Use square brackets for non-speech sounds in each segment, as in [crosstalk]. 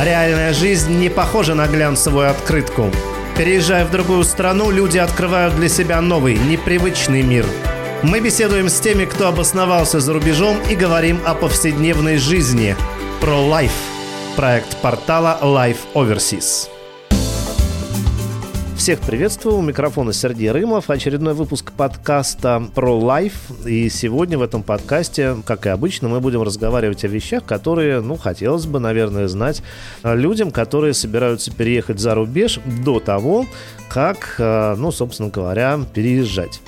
Реальная жизнь не похожа на глянцевую открытку. Переезжая в другую страну, люди открывают для себя новый, непривычный мир. Мы беседуем с теми, кто обосновался за рубежом и говорим о повседневной жизни. Про Life. Проект портала Life Overseas. Всех приветствую. У микрофона Сергей Рымов. Очередной выпуск подкаста про лайф. И сегодня в этом подкасте, как и обычно, мы будем разговаривать о вещах, которые, ну, хотелось бы, наверное, знать людям, которые собираются переехать за рубеж до того, как, э, ну, собственно говоря, переезжать.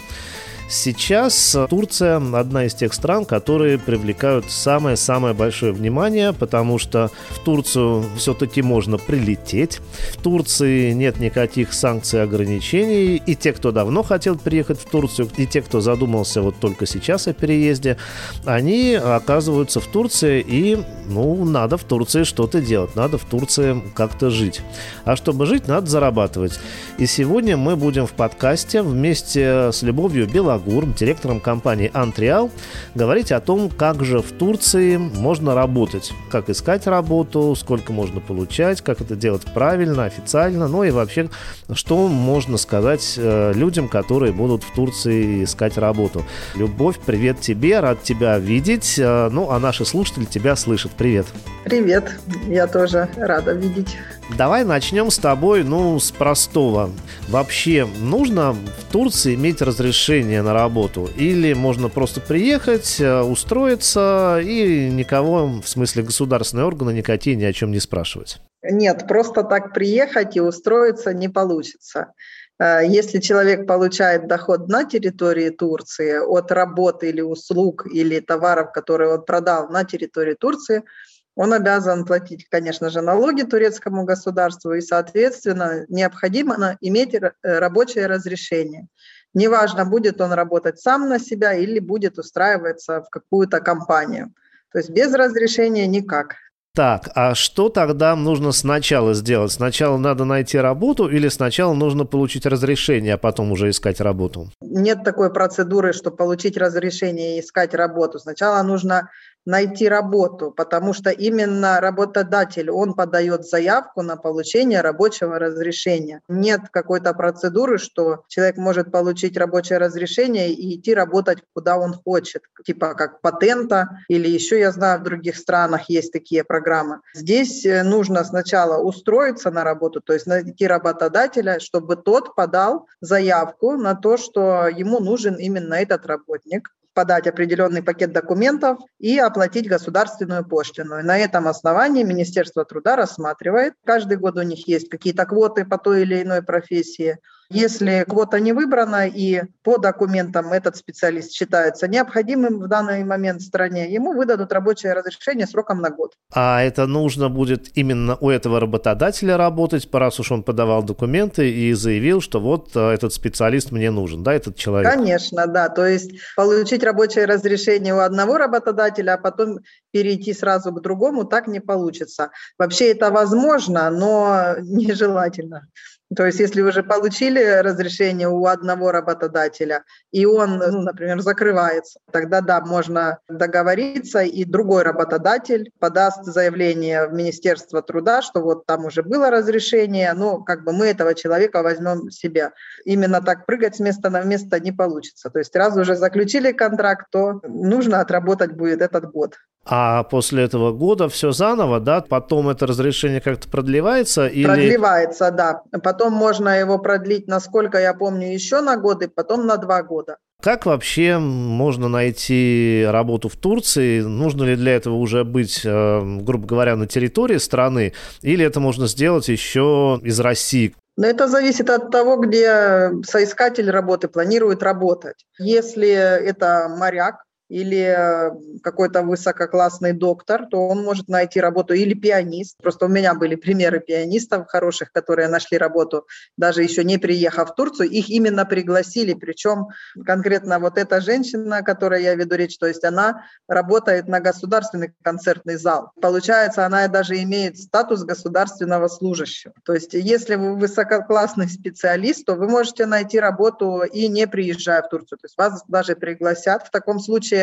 Сейчас Турция одна из тех стран, которые привлекают самое-самое большое внимание, потому что в Турцию все-таки можно прилететь. В Турции нет никаких санкций и ограничений. И те, кто давно хотел приехать в Турцию, и те, кто задумался вот только сейчас о переезде, они оказываются в Турции и, ну, надо в Турции что-то делать, надо в Турции как-то жить. А чтобы жить, надо зарабатывать. И сегодня мы будем в подкасте вместе с Любовью Белогорской Агур, директором компании Антриал, говорить о том, как же в Турции можно работать, как искать работу, сколько можно получать, как это делать правильно, официально, ну и вообще, что можно сказать э, людям, которые будут в Турции искать работу. Любовь, привет тебе, рад тебя видеть, э, ну а наши слушатели тебя слышат. Привет. Привет, я тоже рада видеть. Давай начнем с тобой, ну, с простого. Вообще, нужно в Турции иметь разрешение на работу? Или можно просто приехать, э, устроиться и никого, в смысле государственные органы, никакие ни о чем не спрашивать? Нет, просто так приехать и устроиться не получится. Э, если человек получает доход на территории Турции от работы или услуг или товаров, которые он продал на территории Турции – он обязан платить, конечно же, налоги турецкому государству и, соответственно, необходимо иметь рабочее разрешение. Неважно, будет он работать сам на себя или будет устраиваться в какую-то компанию. То есть без разрешения никак. Так, а что тогда нужно сначала сделать? Сначала надо найти работу или сначала нужно получить разрешение, а потом уже искать работу? Нет такой процедуры, что получить разрешение и искать работу. Сначала нужно найти работу, потому что именно работодатель, он подает заявку на получение рабочего разрешения. Нет какой-то процедуры, что человек может получить рабочее разрешение и идти работать куда он хочет, типа как патента или еще, я знаю, в других странах есть такие программы. Здесь э, нужно сначала устроиться на работу, то есть найти работодателя, чтобы тот подал заявку на то, что ему нужен именно этот работник подать определенный пакет документов и оплатить государственную пошлину. И на этом основании Министерство труда рассматривает. Каждый год у них есть какие-то квоты по той или иной профессии. Если квота не выбрана и по документам этот специалист считается необходимым в данный момент в стране, ему выдадут рабочее разрешение сроком на год. А это нужно будет именно у этого работодателя работать, раз уж он подавал документы и заявил, что вот э, этот специалист мне нужен, да, этот человек? Конечно, да. То есть получить рабочее разрешение у одного работодателя, а потом перейти сразу к другому, так не получится. Вообще это возможно, но [laughs] нежелательно. То есть, если вы уже получили разрешение у одного работодателя, и он, ну, например, закрывается, тогда да, можно договориться, и другой работодатель подаст заявление в Министерство труда, что вот там уже было разрешение, но как бы мы этого человека возьмем себе. Именно так прыгать с места на место не получится. То есть, раз уже заключили контракт, то нужно отработать будет этот год. А после этого года все заново, да? Потом это разрешение как-то продлевается? Или... Продлевается, да. Потом можно его продлить, насколько я помню, еще на год, и потом на два года. Как вообще можно найти работу в Турции? Нужно ли для этого уже быть, э, грубо говоря, на территории страны? Или это можно сделать еще из России? Но это зависит от того, где соискатель работы планирует работать. Если это моряк, или э, какой-то высококлассный доктор, то он может найти работу или пианист. Просто у меня были примеры пианистов хороших, которые нашли работу, даже еще не приехав в Турцию. Их именно пригласили, причем конкретно вот эта женщина, о которой я веду речь, то есть она работает на государственный концертный зал. Получается, она даже имеет статус государственного служащего. То есть если вы высококлассный специалист, то вы можете найти работу и не приезжая в Турцию. То есть вас даже пригласят. В таком случае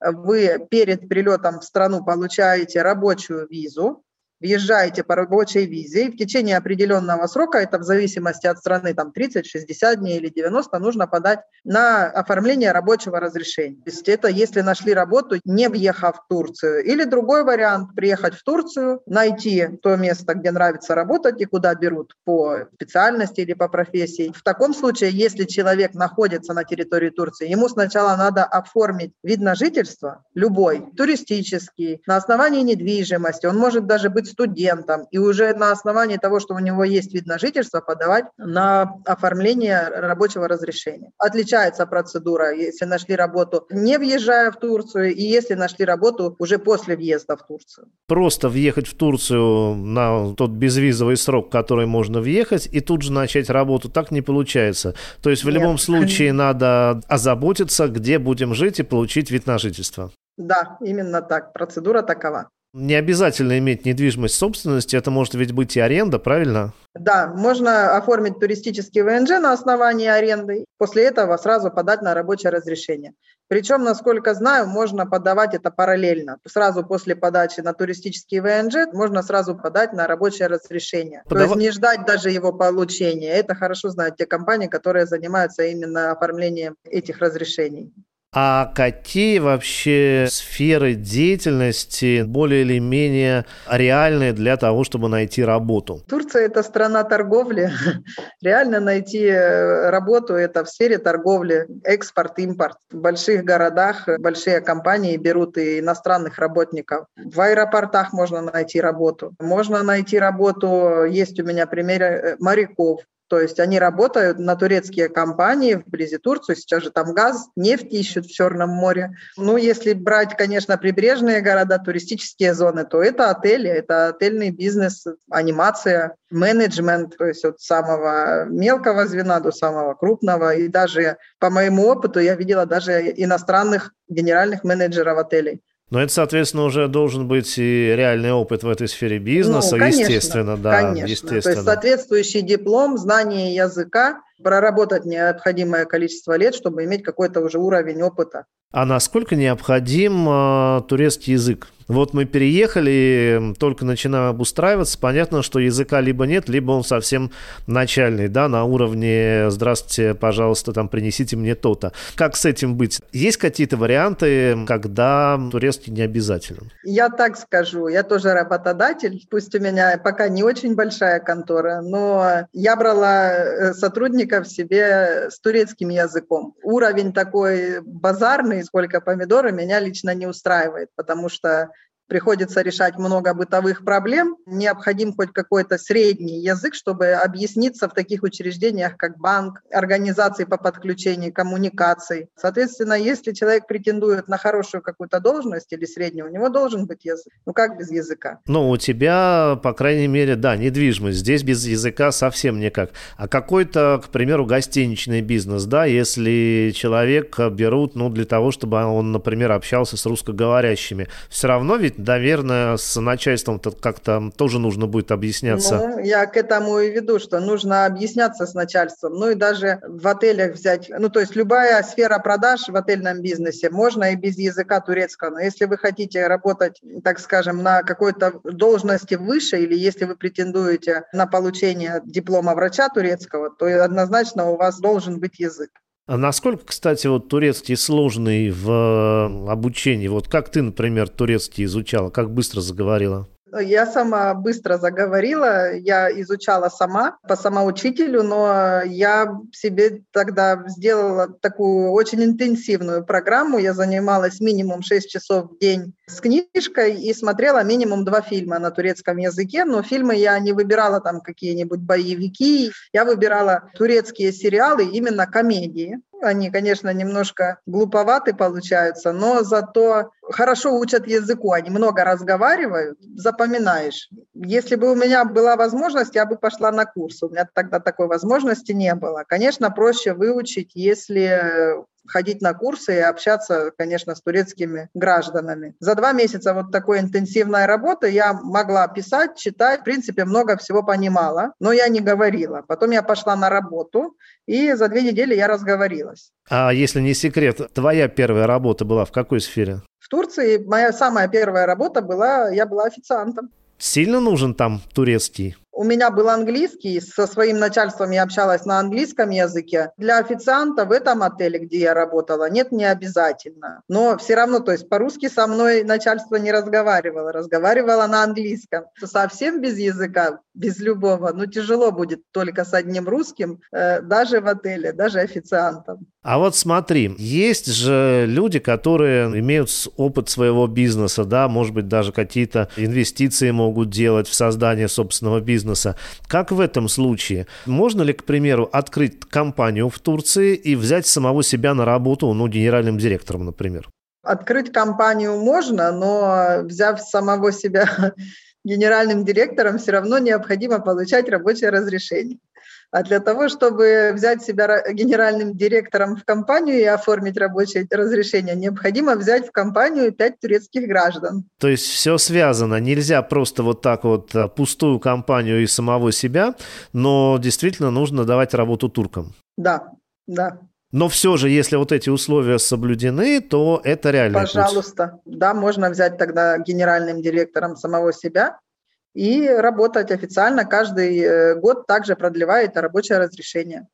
вы перед прилетом в страну получаете рабочую визу, въезжаете по рабочей визе, и в течение определенного срока, это в зависимости от страны, там 30, 60 дней или 90, нужно подать на оформление рабочего разрешения. То есть это если нашли работу, не въехав в Турцию. Или другой вариант, приехать в Турцию, найти то место, где нравится работать и куда берут по специальности или по профессии. В таком случае, если человек находится на территории Турции, ему сначала надо оформить вид на жительство, любой, туристический, на основании недвижимости, он может даже быть студентом, и уже на основании того, что у него есть вид на жительство, подавать на оформление рабочего разрешения. Отличается процедура, если нашли работу не въезжая в Турцию, и если нашли работу уже после въезда в Турцию. Просто въехать в Турцию на тот безвизовый срок, который можно въехать, и тут же начать работу, так не получается. То есть в Нет. любом случае надо озаботиться, где будем жить и получить вид на жительство. Да, именно так. Процедура такова. Не обязательно иметь недвижимость собственности, это может ведь быть и аренда, правильно? Да, можно оформить туристический ВНЖ на основании аренды, после этого сразу подать на рабочее разрешение. Причем, насколько знаю, можно подавать это параллельно. Сразу после подачи на туристический ВНЖ можно сразу подать на рабочее разрешение. Подав... То есть не ждать даже его получения. Это хорошо знают те компании, которые занимаются именно оформлением этих разрешений. А какие вообще сферы деятельности более или менее реальные для того, чтобы найти работу? Турция – это страна торговли. [laughs] Реально найти э, работу – это в сфере торговли, экспорт, импорт. В больших городах большие компании берут и иностранных работников. В аэропортах можно найти работу. Можно найти работу, есть у меня примеры э, моряков, то есть они работают на турецкие компании вблизи Турции, сейчас же там газ, нефть ищут в Черном море. Ну, если брать, конечно, прибрежные города, туристические зоны, то это отели, это отельный бизнес, анимация, менеджмент, то есть от самого мелкого звена до самого крупного. И даже по моему опыту я видела даже иностранных генеральных менеджеров отелей. Но это, соответственно, уже должен быть и реальный опыт в этой сфере бизнеса, ну, конечно, естественно, да. Конечно. Естественно. То есть соответствующий диплом, знание языка, проработать необходимое количество лет, чтобы иметь какой-то уже уровень опыта. А насколько необходим э, турецкий язык? Вот мы переехали, только начинаем обустраиваться. Понятно, что языка либо нет, либо он совсем начальный, да, на уровне «здравствуйте, пожалуйста, там принесите мне то-то». Как с этим быть? Есть какие-то варианты, когда турецкий не обязателен? Я так скажу, я тоже работодатель, пусть у меня пока не очень большая контора, но я брала э, сотрудников себе с турецким языком. Уровень такой базарный, сколько помидоры, меня лично не устраивает, потому что приходится решать много бытовых проблем, необходим хоть какой-то средний язык, чтобы объясниться в таких учреждениях, как банк, организации по подключению коммуникаций. Соответственно, если человек претендует на хорошую какую-то должность или среднюю, у него должен быть язык. Ну как без языка? Ну, у тебя, по крайней мере, да, недвижимость. Здесь без языка совсем никак. А какой-то, к примеру, гостиничный бизнес, да, если человек берут, ну, для того, чтобы он, например, общался с русскоговорящими, все равно ведь наверное, с начальством как-то тоже нужно будет объясняться. Ну, я к этому и веду, что нужно объясняться с начальством. Ну и даже в отелях взять, ну то есть любая сфера продаж в отельном бизнесе можно и без языка турецкого. Но если вы хотите работать, так скажем, на какой-то должности выше, или если вы претендуете на получение диплома врача турецкого, то однозначно у вас должен быть язык. А насколько, кстати, вот турецкий сложный в э, обучении? Вот как ты, например, турецкий изучала? Как быстро заговорила? Я сама быстро заговорила, я изучала сама по самоучителю, но я себе тогда сделала такую очень интенсивную программу. Я занималась минимум 6 часов в день с книжкой и смотрела минимум два фильма на турецком языке, но фильмы я не выбирала там какие-нибудь боевики, я выбирала турецкие сериалы, именно комедии. Они, конечно, немножко глуповаты получаются, но зато хорошо учат языку, они много разговаривают, запоминаешь. Если бы у меня была возможность, я бы пошла на курс. У меня тогда такой возможности не было. Конечно, проще выучить, если ходить на курсы и общаться, конечно, с турецкими гражданами. За два месяца вот такой интенсивной работы я могла писать, читать, в принципе, много всего понимала, но я не говорила. Потом я пошла на работу, и за две недели я разговорилась. А если не секрет, твоя первая работа была в какой сфере? В Турции моя самая первая работа была, я была официантом. Сильно нужен там турецкий? У меня был английский, со своим начальством я общалась на английском языке. Для официанта в этом отеле, где я работала, нет, не обязательно. Но все равно, то есть по-русски со мной начальство не разговаривало, разговаривало на английском. Совсем без языка, без любого, ну тяжело будет только с одним русским, э, даже в отеле, даже официантом. А вот смотри, есть же люди, которые имеют опыт своего бизнеса, да, может быть, даже какие-то инвестиции могут делать в создание собственного бизнеса. Как в этом случае? Можно ли, к примеру, открыть компанию в Турции и взять самого себя на работу, ну, генеральным директором, например? Открыть компанию можно, но взяв самого себя [laughs] генеральным директором, все равно необходимо получать рабочее разрешение. А для того, чтобы взять себя генеральным директором в компанию и оформить рабочее разрешение, необходимо взять в компанию пять турецких граждан. То есть все связано. Нельзя просто вот так вот э, пустую компанию и самого себя, но действительно нужно давать работу туркам. Да, да. Но все же, если вот эти условия соблюдены, то это реально. Пожалуйста. Путь. Да, можно взять тогда генеральным директором самого себя и работать официально каждый э, год также продлевает рабочее разрешение.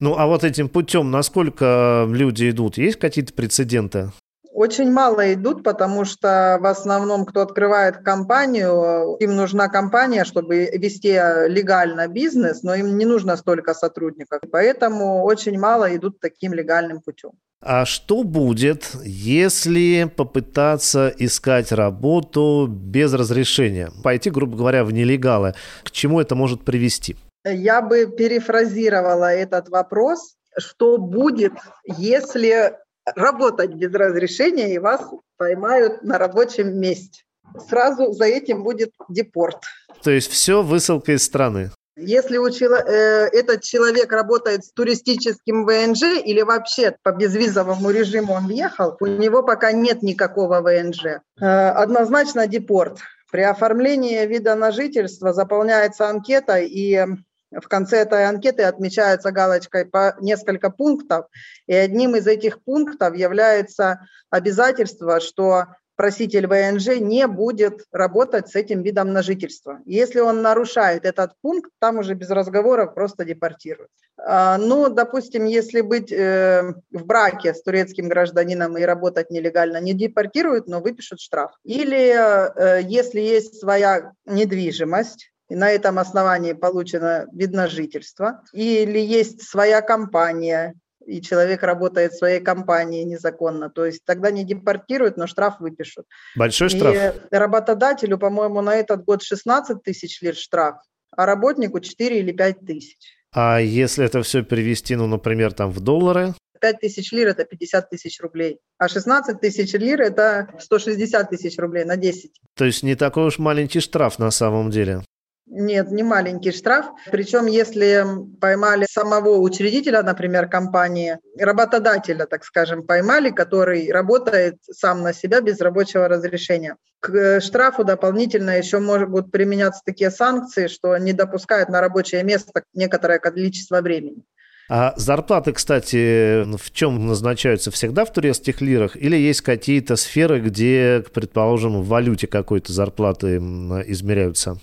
Ну а вот этим путем насколько люди идут? Есть какие-то прецеденты? Очень мало идут, потому что в основном, кто открывает компанию, им нужна компания, чтобы вести легально бизнес, но им не нужно столько сотрудников. Поэтому очень мало идут таким легальным путем. А что будет, если попытаться искать работу без разрешения? Пойти, грубо говоря, в нелегалы. К чему это может привести? Я бы перефразировала этот вопрос. Что будет, если работать без разрешения и вас поймают на рабочем месте? Сразу за этим будет депорт. То есть все высылка из страны? Если у чело- э, этот человек работает с туристическим ВНЖ или вообще по безвизовому режиму он въехал, у него пока нет никакого ВНЖ. Э, однозначно депорт. При оформлении вида на жительство заполняется анкета, и в конце этой анкеты отмечается галочкой по несколько пунктов, и одним из этих пунктов является обязательство, что проситель ВНЖ не будет работать с этим видом на жительство. Если он нарушает этот пункт, там уже без разговоров просто депортируют. А, ну, допустим, если быть э, в браке с турецким гражданином и работать нелегально, не депортируют, но выпишут штраф. Или э, если есть своя недвижимость, и на этом основании получено вид на жительство, или есть своя компания, и человек работает в своей компании незаконно, то есть тогда не депортируют, но штраф выпишут. Большой штраф? И работодателю, по-моему, на этот год 16 тысяч лир штраф, а работнику 4 или 5 тысяч. А если это все перевести, ну, например, там в доллары? 5 тысяч лир – это 50 тысяч рублей, а 16 тысяч лир – это 160 тысяч рублей на 10. То есть не такой уж маленький штраф на самом деле. Нет, не маленький штраф. Причем, если поймали самого учредителя, например, компании, работодателя, так скажем, поймали, который работает сам на себя без рабочего разрешения. К штрафу дополнительно еще могут применяться такие санкции, что не допускают на рабочее место некоторое количество времени. А зарплаты, кстати, в чем назначаются? Всегда в турецких лирах? Или есть какие-то сферы, где, предположим, в валюте какой-то зарплаты измеряются?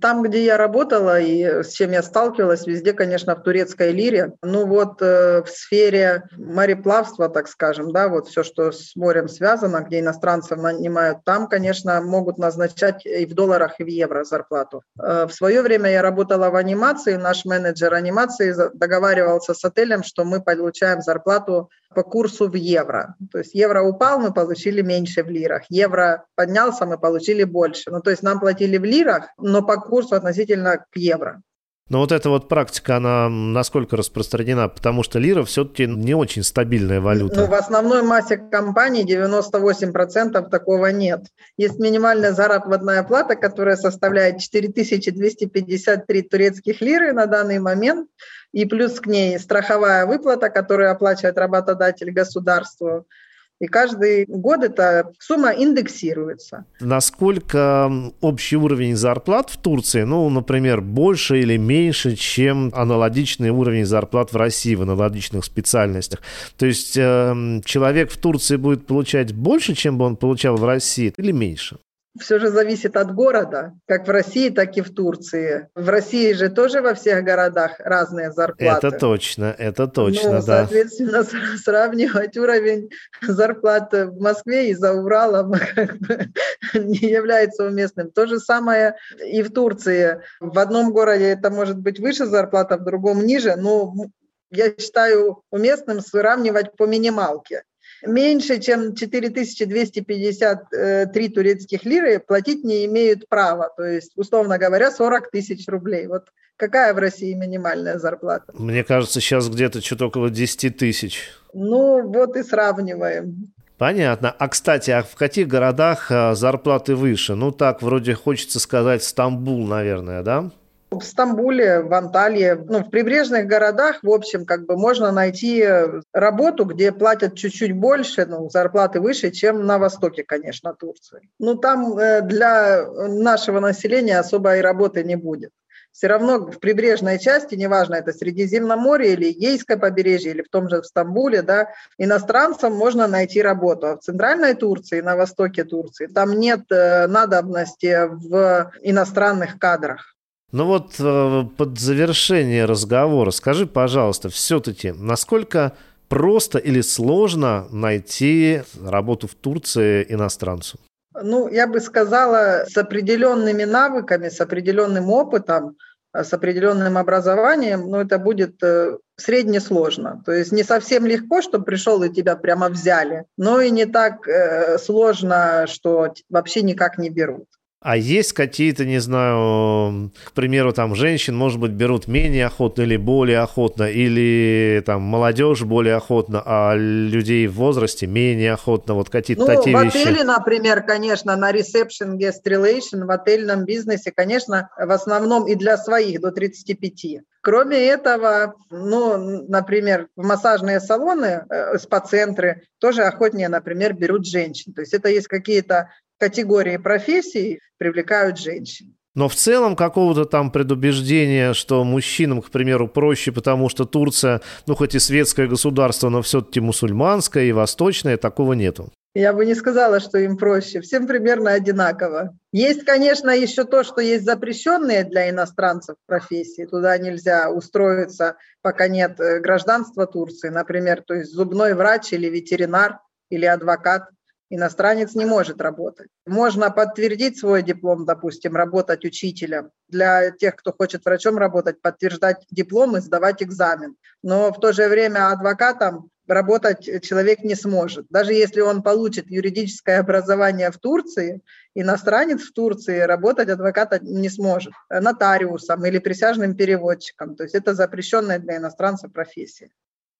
Там, где я работала и с чем я сталкивалась, везде, конечно, в турецкой лире. Ну вот э, в сфере мореплавства, так скажем, да, вот все, что с морем связано, где иностранцев нанимают, там, конечно, могут назначать и в долларах, и в евро зарплату. Э, в свое время я работала в анимации, наш менеджер анимации договаривался с отелем, что мы получаем зарплату по курсу в евро. То есть евро упал, мы получили меньше в лирах. Евро поднялся, мы получили больше. Ну, то есть нам платили в лирах, но по курсу относительно к евро. Но вот эта вот практика, она насколько распространена? Потому что лира все-таки не очень стабильная валюта. В основной массе компаний 98% такого нет. Есть минимальная заработная плата, которая составляет 4253 турецких лиры на данный момент, и плюс к ней страховая выплата, которую оплачивает работодатель государству. И каждый год эта сумма индексируется. Насколько общий уровень зарплат в Турции, ну, например, больше или меньше, чем аналогичный уровень зарплат в России в аналогичных специальностях? То есть э, человек в Турции будет получать больше, чем бы он получал в России, или меньше? Все же зависит от города, как в России, так и в Турции. В России же тоже во всех городах разные зарплаты. Это точно, это точно, ну, да. Соответственно, [laughs] сравнивать уровень зарплаты в Москве и за Уралом [laughs] как бы не является уместным. То же самое и в Турции. В одном городе это может быть выше зарплата, в другом ниже, но я считаю уместным сравнивать по минималке меньше, чем 4253 турецких лиры платить не имеют права. То есть, условно говоря, 40 тысяч рублей. Вот какая в России минимальная зарплата? Мне кажется, сейчас где-то что-то около 10 тысяч. Ну, вот и сравниваем. Понятно. А, кстати, а в каких городах а, зарплаты выше? Ну, так, вроде хочется сказать Стамбул, наверное, да? В Стамбуле, в Анталии, ну, в прибрежных городах, в общем, как бы можно найти работу, где платят чуть-чуть больше, ну, зарплаты выше, чем на востоке, конечно, Турции. Ну, там э, для нашего населения особой работы не будет. Все равно в прибрежной части, неважно, это Средиземноморье или Ейское побережье, или в том же Стамбуле, да, иностранцам можно найти работу. А в центральной Турции, на востоке Турции, там нет э, надобности в иностранных кадрах. Ну вот э, под завершение разговора скажи, пожалуйста, все-таки, насколько просто или сложно найти работу в Турции иностранцу? Ну, я бы сказала, с определенными навыками, с определенным опытом, э, с определенным образованием, ну, это будет э, средне сложно. То есть не совсем легко, чтобы пришел и тебя прямо взяли, но и не так сложно, что вообще никак не берут. А есть какие-то, не знаю, к примеру, там женщин, может быть, берут менее охотно или более охотно, или там молодежь более охотно, а людей в возрасте менее охотно, вот какие-то ну, такие в вещи. в отеле, например, конечно, на reception guest relation, в отельном бизнесе, конечно, в основном и для своих до 35. Кроме этого, ну, например, в массажные салоны, э, спа-центры тоже охотнее, например, берут женщин. То есть это есть какие-то категории профессий привлекают женщин. Но в целом какого-то там предубеждения, что мужчинам, к примеру, проще, потому что Турция, ну хоть и светское государство, но все-таки мусульманское и восточное, такого нету. Я бы не сказала, что им проще. Всем примерно одинаково. Есть, конечно, еще то, что есть запрещенные для иностранцев профессии. Туда нельзя устроиться, пока нет э, гражданства Турции. Например, то есть зубной врач или ветеринар или адвокат иностранец не может работать. Можно подтвердить свой диплом, допустим, работать учителем. Для тех, кто хочет врачом работать, подтверждать диплом и сдавать экзамен. Но в то же время адвокатом работать человек не сможет. Даже если он получит юридическое образование в Турции, иностранец в Турции работать адвоката не сможет. Нотариусом или присяжным переводчиком. То есть это запрещенная для иностранца профессия.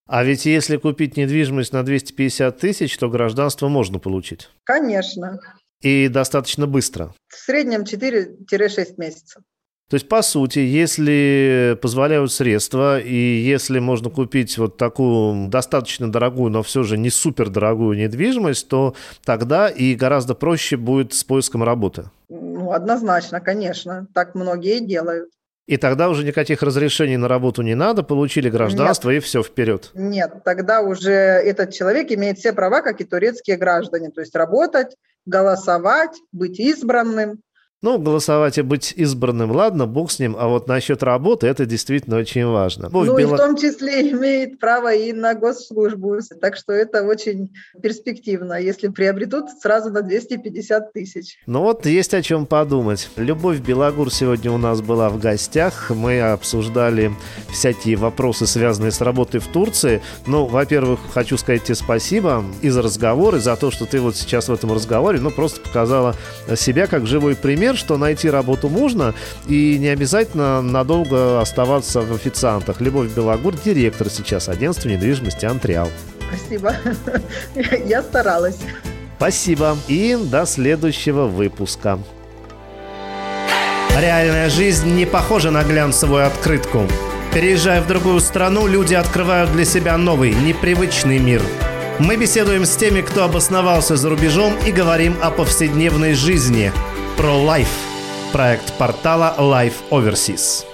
А ведь если купить недвижимость на 250 тысяч, то гражданство можно получить. Конечно. И достаточно быстро. В среднем 4-6 месяцев. То есть, по сути, если позволяют средства, и если можно купить вот такую достаточно дорогую, но все же не супер дорогую недвижимость, то тогда и гораздо проще будет с поиском работы. Ну, однозначно, конечно. Так многие делают. И тогда уже никаких разрешений на работу не надо, получили гражданство Нет. и все вперед. Нет, тогда уже этот человек имеет все права, как и турецкие граждане, то есть работать, голосовать, быть избранным. Ну, голосовать и быть избранным, ладно, бог с ним, а вот насчет работы это действительно очень важно. Ну, Бело... и в том числе [laughs] имеет право и на госслужбу, так что это очень перспективно, если приобретут сразу на 250 тысяч. Ну вот, есть о чем подумать. Любовь Белогур сегодня у нас была в гостях, мы обсуждали всякие вопросы, связанные с работой в Турции. Ну, во-первых, хочу сказать тебе спасибо и за разговор, и за то, что ты вот сейчас в этом разговоре, ну, просто показала себя как живой пример пример, что найти работу можно, и не обязательно надолго оставаться в официантах. Любовь Белогур, директор сейчас агентства недвижимости «Антриал». Спасибо. [laughs] Я старалась. Спасибо. И до следующего выпуска. Реальная жизнь не похожа на глянцевую открытку. Переезжая в другую страну, люди открывают для себя новый, непривычный мир. Мы беседуем с теми, кто обосновался за рубежом и говорим о повседневной жизни – про Life, проект портала Life Overseas.